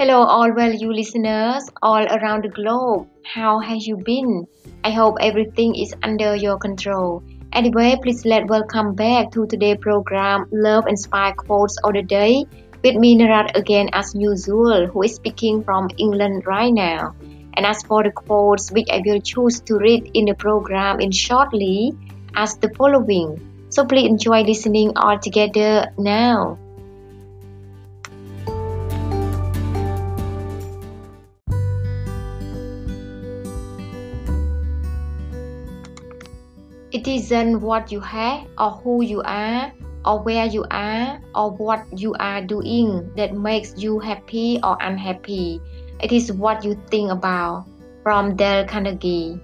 Hello, all well you listeners all around the globe. How has you been? I hope everything is under your control. Anyway, please let welcome back to today's program Love Inspire Quotes of the Day with me Narat again as usual who is speaking from England right now. And as for the quotes which I will choose to read in the program in shortly as the following. So please enjoy listening all together now. It isn't what you have or who you are or where you are or what you are doing that makes you happy or unhappy. It is what you think about. From Dale Carnegie.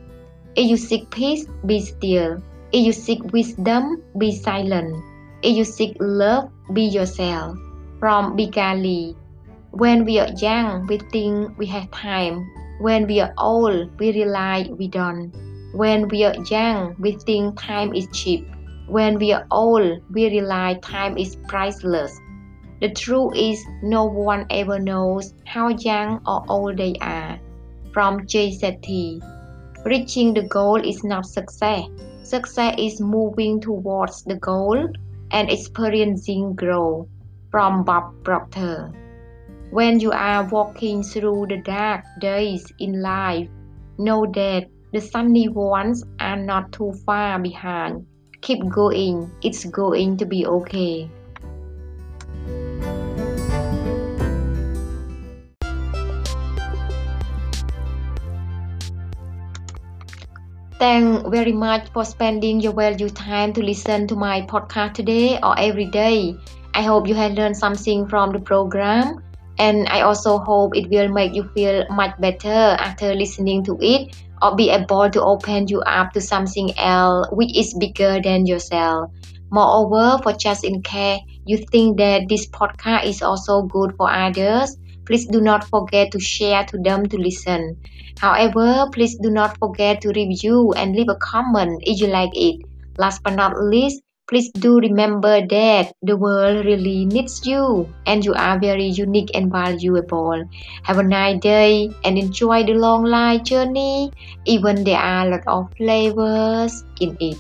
If you seek peace, be still. If you seek wisdom, be silent. If you seek love, be yourself. From Becca Lee. When we are young, we think we have time. When we are old, we realize we don't. When we are young, we think time is cheap. When we are old, we realize time is priceless. The truth is, no one ever knows how young or old they are. From Jay. Reaching the goal is not success. Success is moving towards the goal and experiencing growth. From Bob Proctor. When you are walking through the dark days in life, know that the sunny ones are not too far behind. Keep going, it's going to be okay. Thank very much for spending your valuable time to listen to my podcast today or every day. I hope you have learned something from the program and I also hope it will make you feel much better after listening to it or be able to open you up to something else which is bigger than yourself. Moreover, for just in case you think that this podcast is also good for others, please do not forget to share to them to listen. However, please do not forget to review and leave a comment if you like it. Last but not least, please do remember that the world really needs you and you are very unique and valuable. Have a nice day and enjoy the long life journey, even there are a lot of flavors in it.